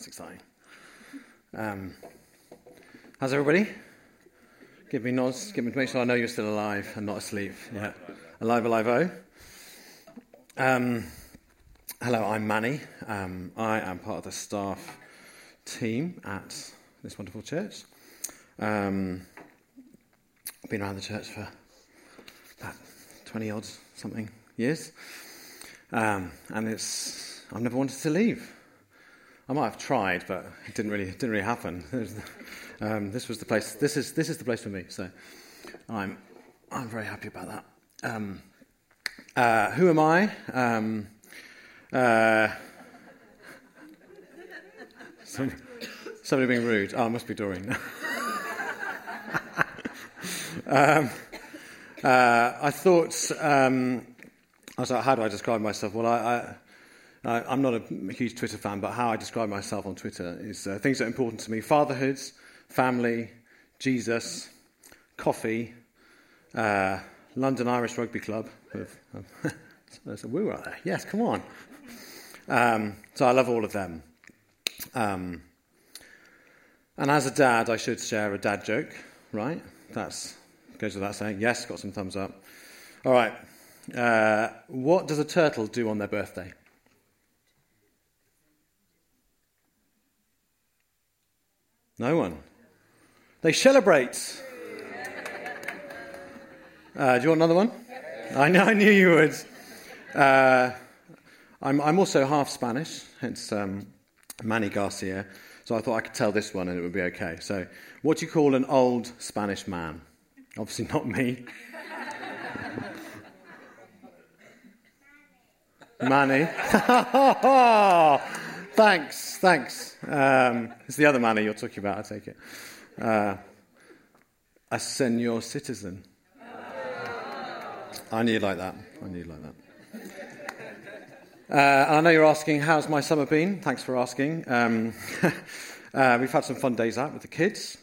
That's exciting. Um, how's everybody? Give me nods. Give me make sure I know you're still alive and not asleep. Yeah, alive, alive, oh. Um, hello, I'm Manny. Um, I am part of the staff team at this wonderful church. Um, been around the church for about 20 odd something years. Um, and it's, I've never wanted to leave. I might have tried, but it didn't really, didn't really happen. um, this was the place, this is, this is the place for me. So I'm, I'm very happy about that. Um, uh, who am I? Um, uh, somebody, somebody being rude. Oh, it must be Doreen. Um, uh, I thought, um, I was like, how do I describe myself? Well, I, I, am not a huge Twitter fan, but how I describe myself on Twitter is uh, things that are important to me fatherhood, family, Jesus, coffee, uh, London Irish Rugby Club. There's a woo out there. Yes, come on. Um, so I love all of them. Um, and as a dad, I should share a dad joke, right? That's Goes without saying. Yes, got some thumbs up. All right. Uh, what does a turtle do on their birthday? No one. They celebrate. Uh, do you want another one? I, know, I knew you would. Uh, I'm, I'm, also half Spanish, hence um, Manny Garcia. So I thought I could tell this one and it would be okay. So, what do you call an old Spanish man? Obviously, not me. Manny. thanks, thanks. Um, it's the other Manny you're talking about, I take it. Uh, a senior citizen. I knew like that. I knew like that. Uh, I know you're asking, how's my summer been? Thanks for asking. Um, uh, we've had some fun days out with the kids.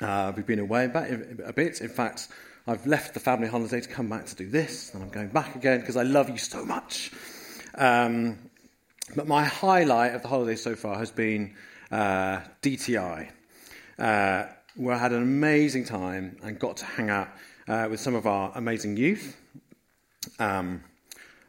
Uh, we've been away a bit. In fact, I've left the family holiday to come back to do this, and I'm going back again because I love you so much. Um, but my highlight of the holiday so far has been uh, DTI, uh, where I had an amazing time and got to hang out uh, with some of our amazing youth. Um,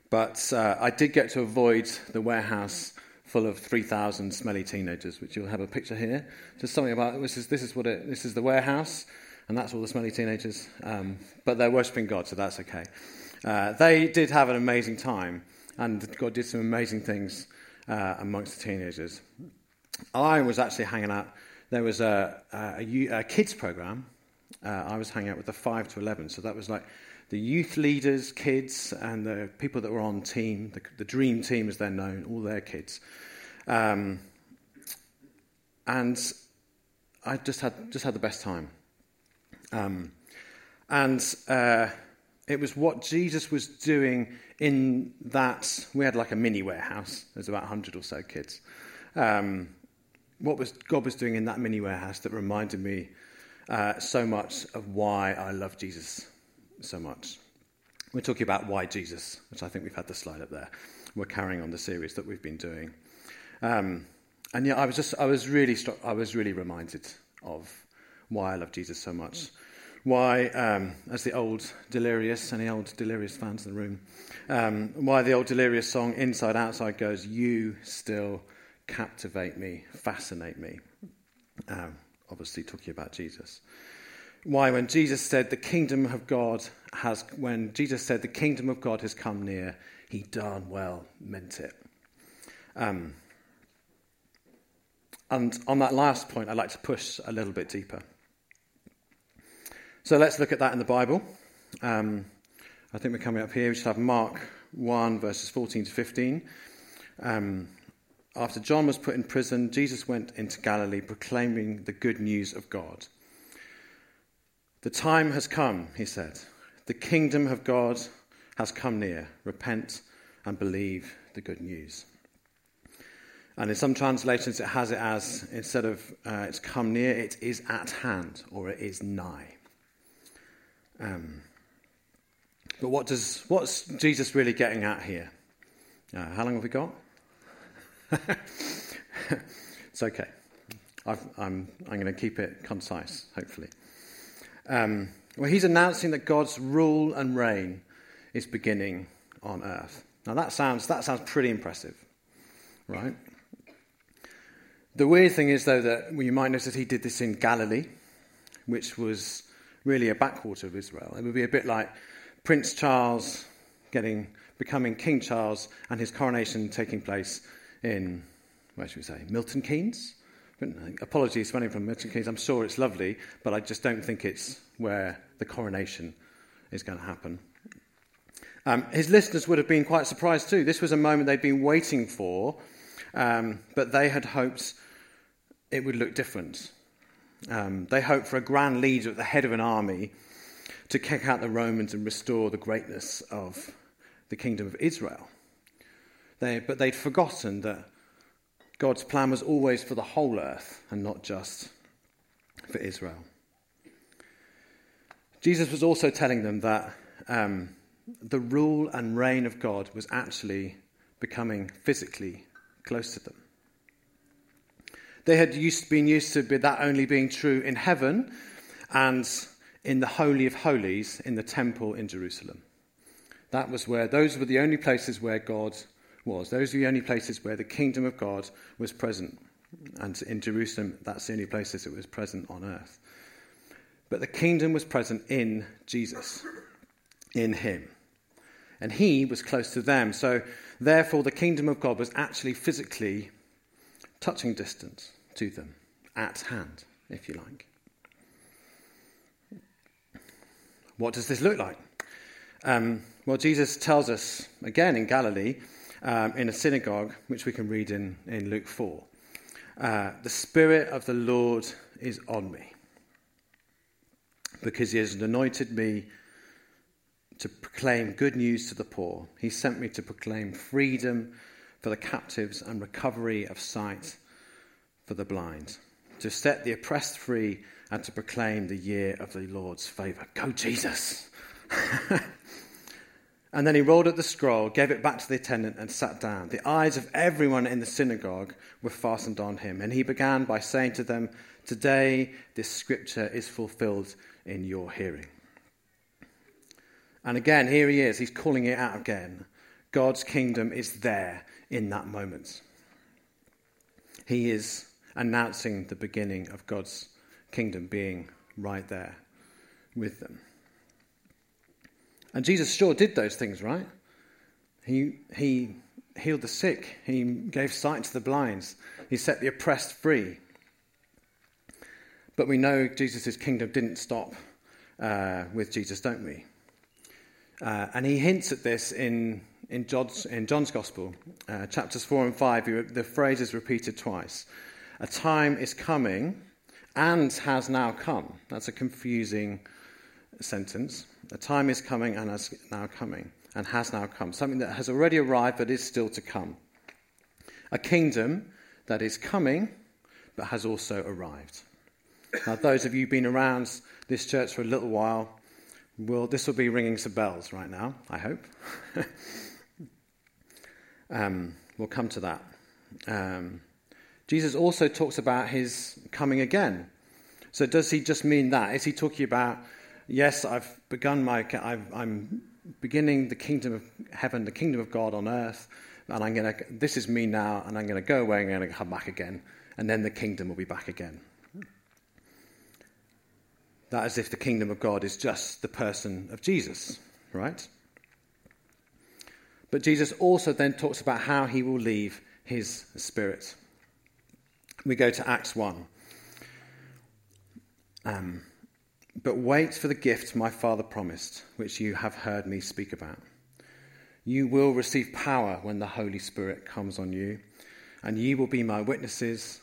but uh, I did get to avoid the warehouse full of 3,000 smelly teenagers, which you'll have a picture here. Just something about this is, this is, what it, this is the warehouse, and that's all the smelly teenagers. Um, but they're worshipping God, so that's okay. Uh, they did have an amazing time, and God did some amazing things uh, amongst the teenagers. I was actually hanging out. There was a, a, a kids program. Uh, I was hanging out with the 5 to 11, so that was like the youth leaders, kids, and the people that were on team, the, the dream team as they're known, all their kids. Um, and I just had just had the best time. Um, and uh, it was what Jesus was doing in that we had like a mini warehouse. There's about hundred or so kids. Um, what was God was doing in that mini warehouse that reminded me uh, so much of why I love Jesus so much. We're talking about why Jesus, which I think we've had the slide up there. We're carrying on the series that we've been doing. Um, and yeah, I was just, I was really struck, I was really reminded of why I love Jesus so much. Why, um, as the old Delirious, any old Delirious fans in the room, um, why the old Delirious song Inside Outside goes, You still captivate me, fascinate me. Um, obviously, talking about Jesus. Why, when Jesus said the kingdom of God has, when Jesus said the kingdom of God has come near, he darn well meant it. Um, and on that last point, I'd like to push a little bit deeper. So let's look at that in the Bible. Um, I think we're coming up here. We should have Mark 1, verses 14 to 15. Um, after John was put in prison, Jesus went into Galilee proclaiming the good news of God. The time has come, he said. The kingdom of God has come near. Repent and believe the good news. And in some translations, it has it as instead of uh, it's come near, it is at hand or it is nigh. Um, but what does what's Jesus really getting at here? Uh, how long have we got? It's okay. i am I'm, I'm going to keep it concise, hopefully. Um, well, he's announcing that God's rule and reign is beginning on earth. Now, that sounds, that sounds pretty impressive, right? The weird thing is, though, that you might notice that he did this in Galilee, which was really a backwater of Israel. It would be a bit like Prince Charles getting, becoming King Charles and his coronation taking place in, where should we say, Milton Keynes? Apologies for anyone from Milton Keynes. I'm sure it's lovely, but I just don't think it's where the coronation is going to happen. Um, his listeners would have been quite surprised too. This was a moment they'd been waiting for, um, but they had hoped it would look different. Um, they hoped for a grand leader at the head of an army to kick out the Romans and restore the greatness of the kingdom of Israel. They, but they'd forgotten that God's plan was always for the whole earth and not just for Israel. Jesus was also telling them that um, the rule and reign of God was actually becoming physically close to them. They had used, been used to be that only being true in heaven and in the Holy of Holies in the temple in Jerusalem. That was where, those were the only places where God was. Those were the only places where the kingdom of God was present. And in Jerusalem, that's the only places it was present on earth. But the kingdom was present in Jesus, in Him. And He was close to them. So, therefore, the kingdom of God was actually physically touching distance to them, at hand, if you like. What does this look like? Um, well, Jesus tells us again in Galilee, um, in a synagogue, which we can read in, in Luke 4. Uh, the Spirit of the Lord is on me because he has anointed me to proclaim good news to the poor. He sent me to proclaim freedom for the captives and recovery of sight for the blind, to set the oppressed free and to proclaim the year of the Lord's favour. Go, Jesus! and then he rolled up the scroll, gave it back to the attendant, and sat down. The eyes of everyone in the synagogue were fastened on him, and he began by saying to them, Today this scripture is fulfilled in your hearing. And again, here he is. He's calling it out again. God's kingdom is there in that moment. He is announcing the beginning of God's kingdom being right there with them. And Jesus sure did those things, right? He, he healed the sick, he gave sight to the blind, he set the oppressed free. But we know Jesus' kingdom didn't stop uh, with Jesus, don't we? Uh, and he hints at this in, in, John's, in John's Gospel, uh, chapters 4 and 5. The phrase is repeated twice. A time is coming and has now come. That's a confusing sentence. A time is coming and has now coming and has now come. Something that has already arrived but is still to come. A kingdom that is coming but has also arrived. Now, those of you who've been around this church for a little while, will, this will be ringing some bells right now, I hope. um, we'll come to that. Um, Jesus also talks about his coming again. So, does he just mean that? Is he talking about, yes, I've begun my, i am beginning the kingdom of heaven, the kingdom of God on earth, and I'm going to, this is me now, and I'm going to go away and I'm going to come back again, and then the kingdom will be back again. That is if the kingdom of God is just the person of Jesus, right? But Jesus also then talks about how he will leave his spirit we go to Acts 1. Um, but wait for the gift my Father promised, which you have heard me speak about. You will receive power when the Holy Spirit comes on you, and you will be my witnesses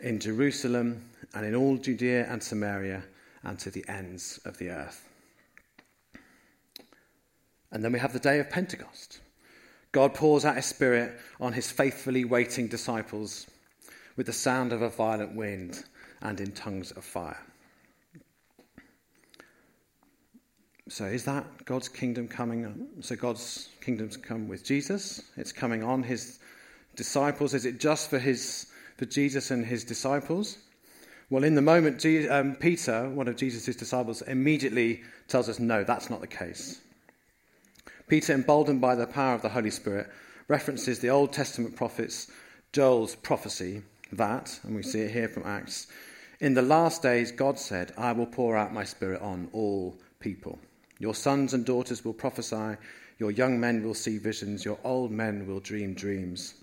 in Jerusalem and in all Judea and Samaria and to the ends of the earth. And then we have the day of Pentecost. God pours out his Spirit on his faithfully waiting disciples with the sound of a violent wind and in tongues of fire. So, is that God's kingdom coming? So, God's kingdom's come with Jesus. It's coming on his disciples. Is it just for his for Jesus and his disciples? Well, in the moment, um, Peter, one of Jesus' disciples, immediately tells us no, that's not the case. Peter, emboldened by the power of the Holy Spirit, references the Old Testament prophets Joel's prophecy that, and we see it here from Acts, in the last days God said, I will pour out my spirit on all people. Your sons and daughters will prophesy, your young men will see visions, your old men will dream dreams.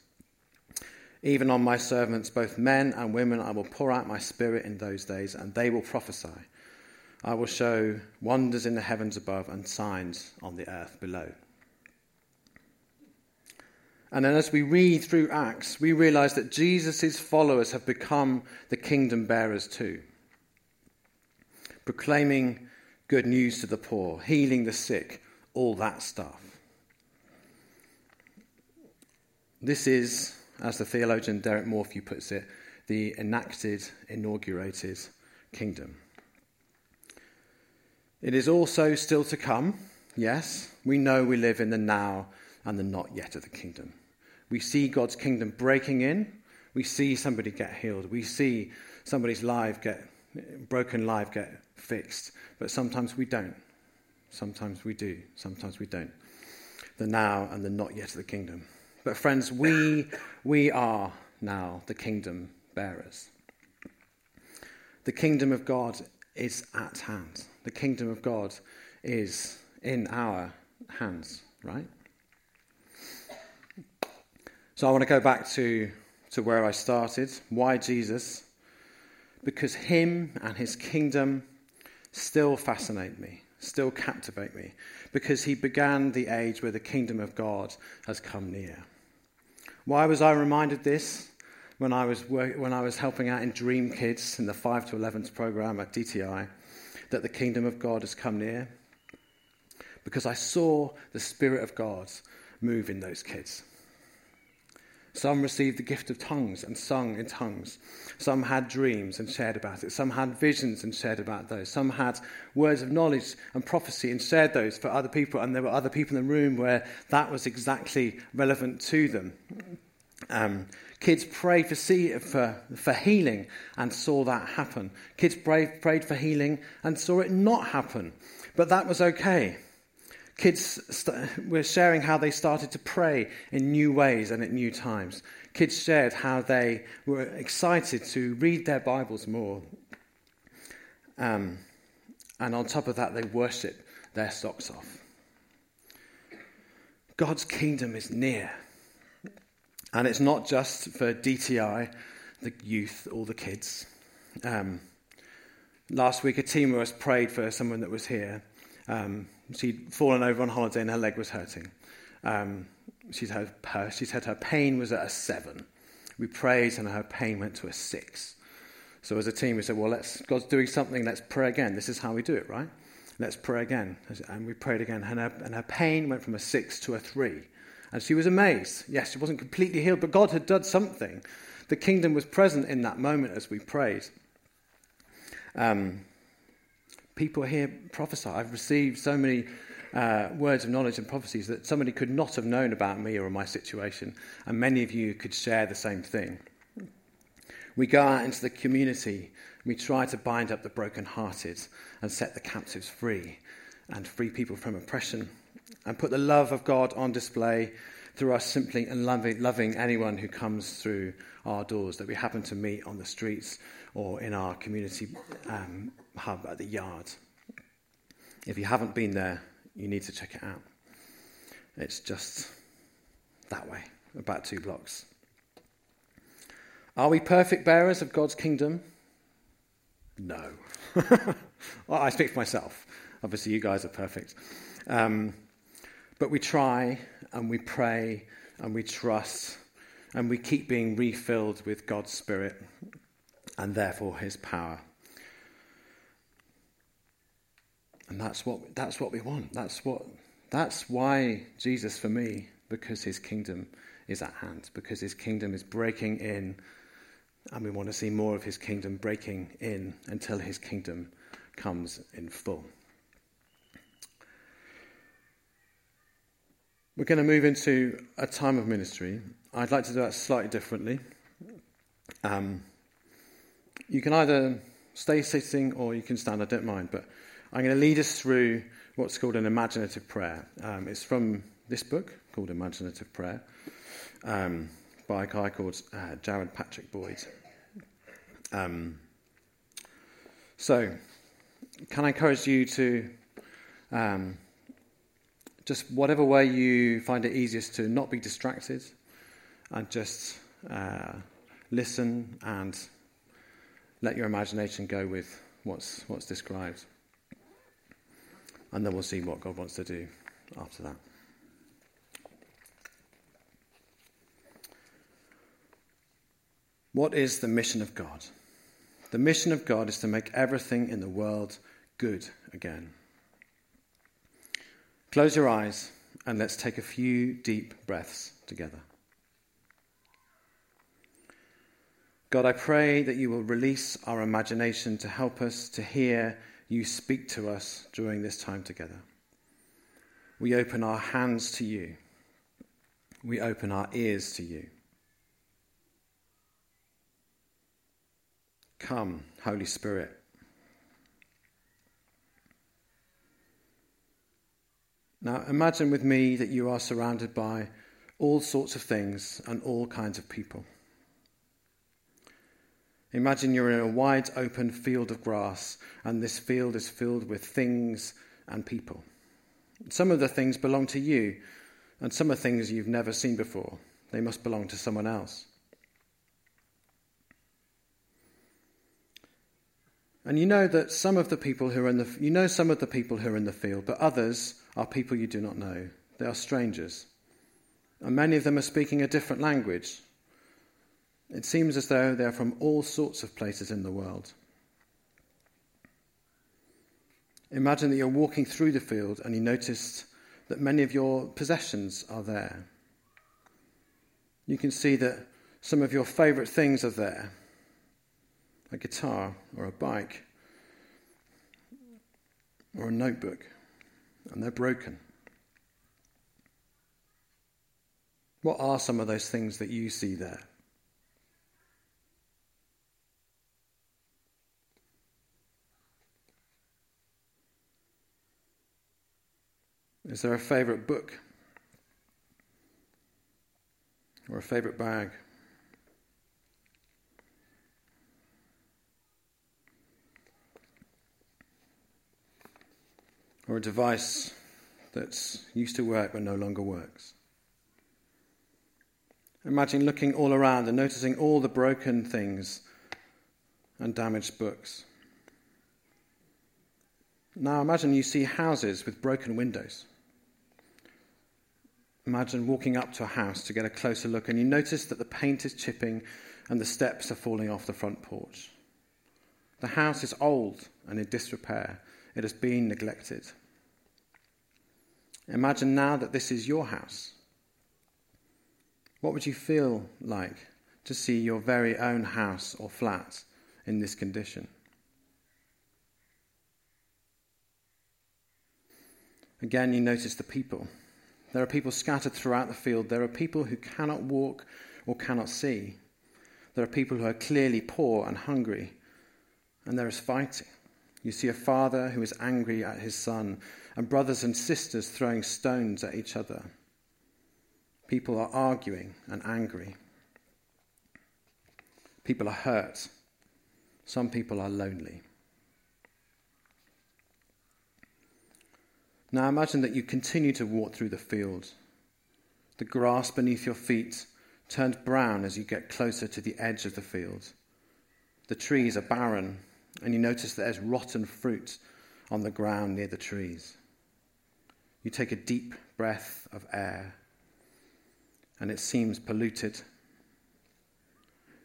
Even on my servants, both men and women, I will pour out my spirit in those days, and they will prophesy. I will show wonders in the heavens above and signs on the earth below. And then as we read through Acts, we realize that Jesus' followers have become the kingdom bearers too, proclaiming good news to the poor, healing the sick, all that stuff. This is, as the theologian Derek Morphew puts it, the enacted, inaugurated kingdom. It is also still to come, yes. We know we live in the now and the not yet of the kingdom. We see God's kingdom breaking in. We see somebody get healed. We see somebody's life get broken life get fixed. But sometimes we don't. Sometimes we do. Sometimes we don't. The now and the not yet of the kingdom. But friends, we we are now the kingdom bearers. The kingdom of God is at hand. The kingdom of God is in our hands, right? So I want to go back to, to where I started. Why Jesus? Because him and his kingdom still fascinate me, still captivate me, because he began the age where the kingdom of God has come near. Why was I reminded this when I was, when I was helping out in Dream Kids in the 5 to 11s program at DTI, that the kingdom of God has come near? Because I saw the Spirit of God move in those kids. Some received the gift of tongues and sung in tongues. Some had dreams and shared about it. Some had visions and shared about those. Some had words of knowledge and prophecy and shared those for other people. And there were other people in the room where that was exactly relevant to them. Um, kids prayed for, see, for, for healing and saw that happen. Kids prayed, prayed for healing and saw it not happen. But that was okay Kids st- were sharing how they started to pray in new ways and at new times. Kids shared how they were excited to read their Bibles more. Um, and on top of that, they worshiped their socks off. God's kingdom is near. And it's not just for DTI, the youth, or the kids. Um, last week, a team of us prayed for someone that was here. Um, she'd fallen over on holiday and her leg was hurting. Um, she'd, had her, she said her pain was at a seven. We prayed and her pain went to a six. So as a team, we said, well, let's, God's doing something, let's pray again. This is how we do it, right? Let's pray again. And we prayed again. And her, and her pain went from a six to a three. And she was amazed. Yes, she wasn't completely healed, but God had done something. The kingdom was present in that moment as we prayed. Um, people here prophesy. I've received so many uh, words of knowledge and prophecies that somebody could not have known about me or my situation, and many of you could share the same thing. We go out into the community, we try to bind up the brokenhearted and set the captives free and free people from oppression and put the love of God on display through us simply and loving, loving anyone who comes through our doors that we happen to meet on the streets or in our community um, hub at the yard. If you haven't been there, you need to check it out. It's just that way, about two blocks. Are we perfect bearers of God's kingdom? No. well, I speak for myself. Obviously, you guys are perfect. Um, but we try and we pray and we trust and we keep being refilled with God's Spirit and therefore His power. And that's what, that's what we want. That's, what, that's why Jesus, for me, because his kingdom is at hand, because his kingdom is breaking in, and we want to see more of his kingdom breaking in until his kingdom comes in full. We're going to move into a time of ministry. I'd like to do that slightly differently. Um, you can either stay sitting or you can stand, I don't mind, but I'm going to lead us through what's called an imaginative prayer. Um, it's from this book called Imaginative Prayer um, by a guy called uh, Jared Patrick Boyd. Um, so, can I encourage you to um, just whatever way you find it easiest to not be distracted and just uh, listen and let your imagination go with what's, what's described. And then we'll see what God wants to do after that. What is the mission of God? The mission of God is to make everything in the world good again. Close your eyes and let's take a few deep breaths together. God, I pray that you will release our imagination to help us to hear you speak to us during this time together. We open our hands to you. We open our ears to you. Come, Holy Spirit. Now, imagine with me that you are surrounded by all sorts of things and all kinds of people. Imagine you're in a wide open field of grass, and this field is filled with things and people. Some of the things belong to you, and some are things you've never seen before. They must belong to someone else. And you know that some of the people who are in the you know some of the people who are in the field, but others are people you do not know. They are strangers. And many of them are speaking a different language. It seems as though they are from all sorts of places in the world. Imagine that you're walking through the field and you notice that many of your possessions are there. You can see that some of your favourite things are there a guitar or a bike or a notebook, and they're broken. What are some of those things that you see there? Is there a favourite book? Or a favourite bag? Or a device that's used to work but no longer works? Imagine looking all around and noticing all the broken things and damaged books. Now imagine you see houses with broken windows. Imagine walking up to a house to get a closer look and you notice that the paint is chipping and the steps are falling off the front porch. The house is old and in disrepair. It has been neglected. Imagine now that this is your house. What would you feel like to see your very own house or flat in this condition? Again, you notice the people. There are people scattered throughout the field. There are people who cannot walk or cannot see. There are people who are clearly poor and hungry. And there is fighting. You see a father who is angry at his son, and brothers and sisters throwing stones at each other. People are arguing and angry. People are hurt. Some people are lonely. Now imagine that you continue to walk through the field. The grass beneath your feet turns brown as you get closer to the edge of the field. The trees are barren, and you notice that there's rotten fruit on the ground near the trees. You take a deep breath of air, and it seems polluted.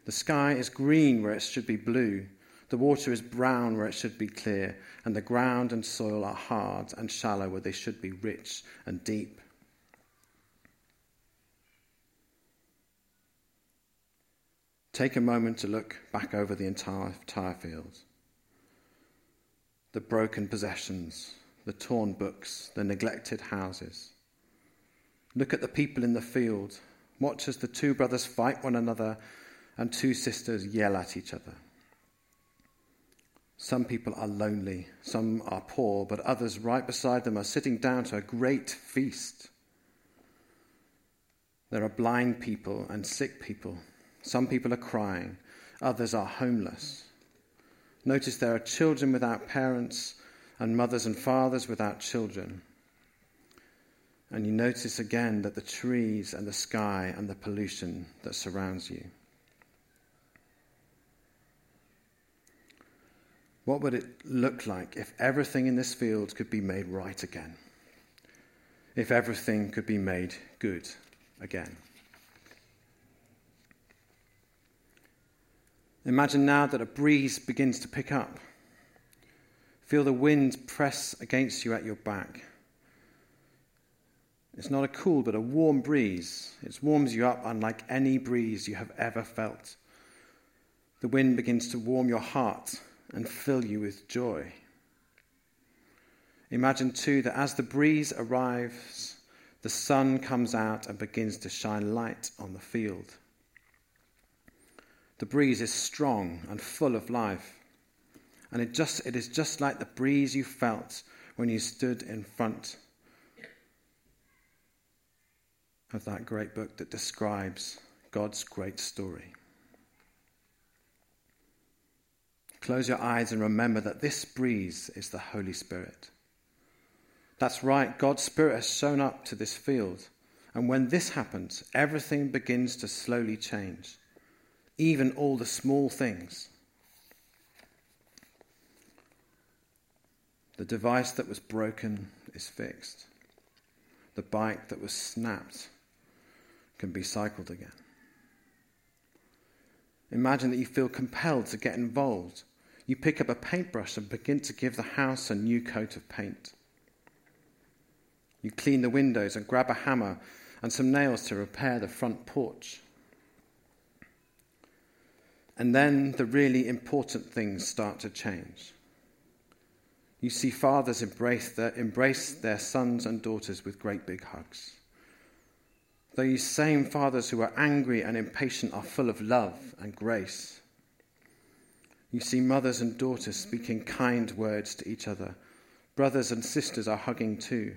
The sky is green where it should be blue, the water is brown where it should be clear, and the ground and soil are hard and shallow where they should be rich and deep. Take a moment to look back over the entire, entire field. The broken possessions, the torn books, the neglected houses. Look at the people in the field. Watch as the two brothers fight one another and two sisters yell at each other. Some people are lonely, some are poor, but others right beside them are sitting down to a great feast. There are blind people and sick people. Some people are crying, others are homeless. Notice there are children without parents and mothers and fathers without children. And you notice again that the trees and the sky and the pollution that surrounds you. What would it look like if everything in this field could be made right again? If everything could be made good again? Imagine now that a breeze begins to pick up. Feel the wind press against you at your back. It's not a cool but a warm breeze. It warms you up unlike any breeze you have ever felt. The wind begins to warm your heart and fill you with joy. Imagine too that as the breeze arrives, the sun comes out and begins to shine light on the field. The breeze is strong and full of life. And it, just, it is just like the breeze you felt when you stood in front of that great book that describes God's great story. Close your eyes and remember that this breeze is the Holy Spirit. That's right, God's Spirit has shown up to this field. And when this happens, everything begins to slowly change, even all the small things. The device that was broken is fixed. The bike that was snapped can be cycled again. Imagine that you feel compelled to get involved you pick up a paintbrush and begin to give the house a new coat of paint. You clean the windows and grab a hammer and some nails to repair the front porch. And then the really important things start to change. You see fathers embrace their, embrace their sons and daughters with great big hugs. Those same fathers who are angry and impatient are full of love and grace. You see mothers and daughters speaking kind words to each other. Brothers and sisters are hugging too.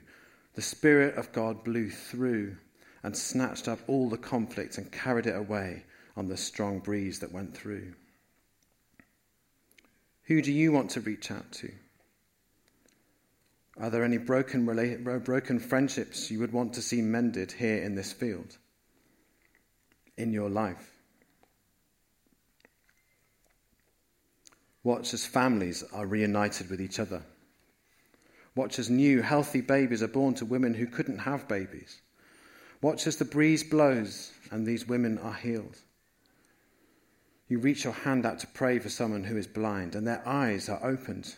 The Spirit of God blew through and snatched up all the conflict and carried it away on the strong breeze that went through. Who do you want to reach out to? Are there any broken, broken friendships you would want to see mended here in this field, in your life? Watch as families are reunited with each other. Watch as new, healthy babies are born to women who couldn't have babies. Watch as the breeze blows and these women are healed. You reach your hand out to pray for someone who is blind and their eyes are opened.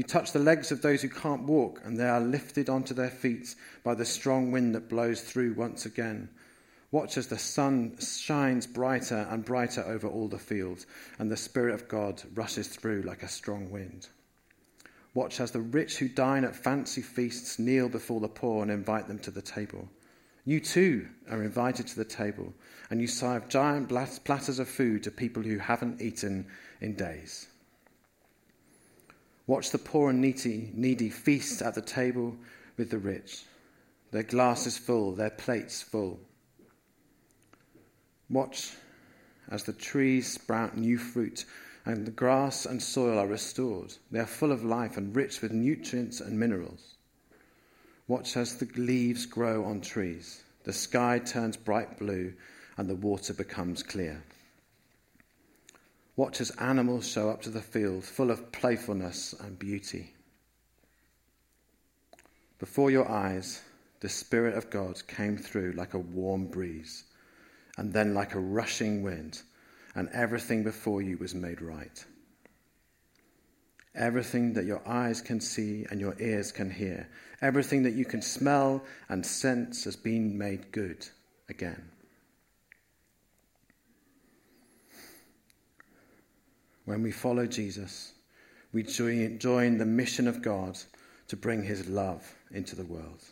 You touch the legs of those who can't walk and they are lifted onto their feet by the strong wind that blows through once again. Watch as the sun shines brighter and brighter over all the fields, and the Spirit of God rushes through like a strong wind. Watch as the rich who dine at fancy feasts kneel before the poor and invite them to the table. You too are invited to the table, and you serve giant platters of food to people who haven't eaten in days. Watch the poor and needy, needy feast at the table with the rich, their glasses full, their plates full. Watch as the trees sprout new fruit and the grass and soil are restored. They are full of life and rich with nutrients and minerals. Watch as the leaves grow on trees. The sky turns bright blue and the water becomes clear. Watch as animals show up to the field full of playfulness and beauty. Before your eyes, the Spirit of God came through like a warm breeze and then like a rushing wind, and everything before you was made right. Everything that your eyes can see and your ears can hear, everything that you can smell and sense has been made good again. When we follow Jesus, we join the mission of God to bring his love into the world.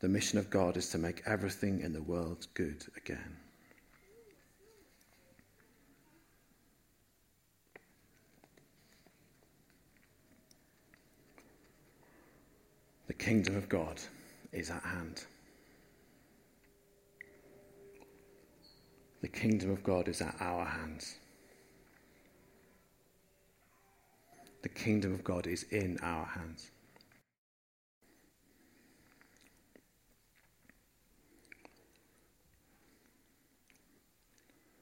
The mission of God is to make everything in the world good again. The kingdom of God is at hand. The kingdom of God is at our hands. The kingdom of God is in our hands.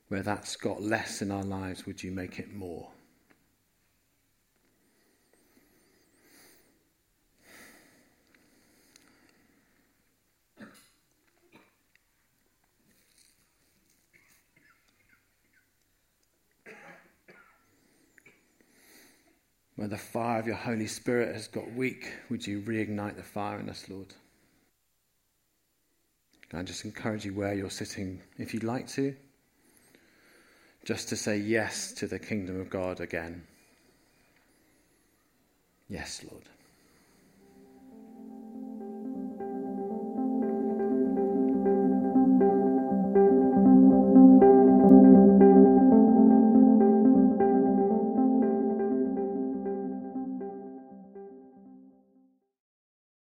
Where that's got less in our lives, would you make it more? Where the fire of your Holy Spirit has got weak, would you reignite the fire in us, Lord? I just encourage you where you're sitting, if you'd like to, just to say yes to the kingdom of God again. Yes, Lord.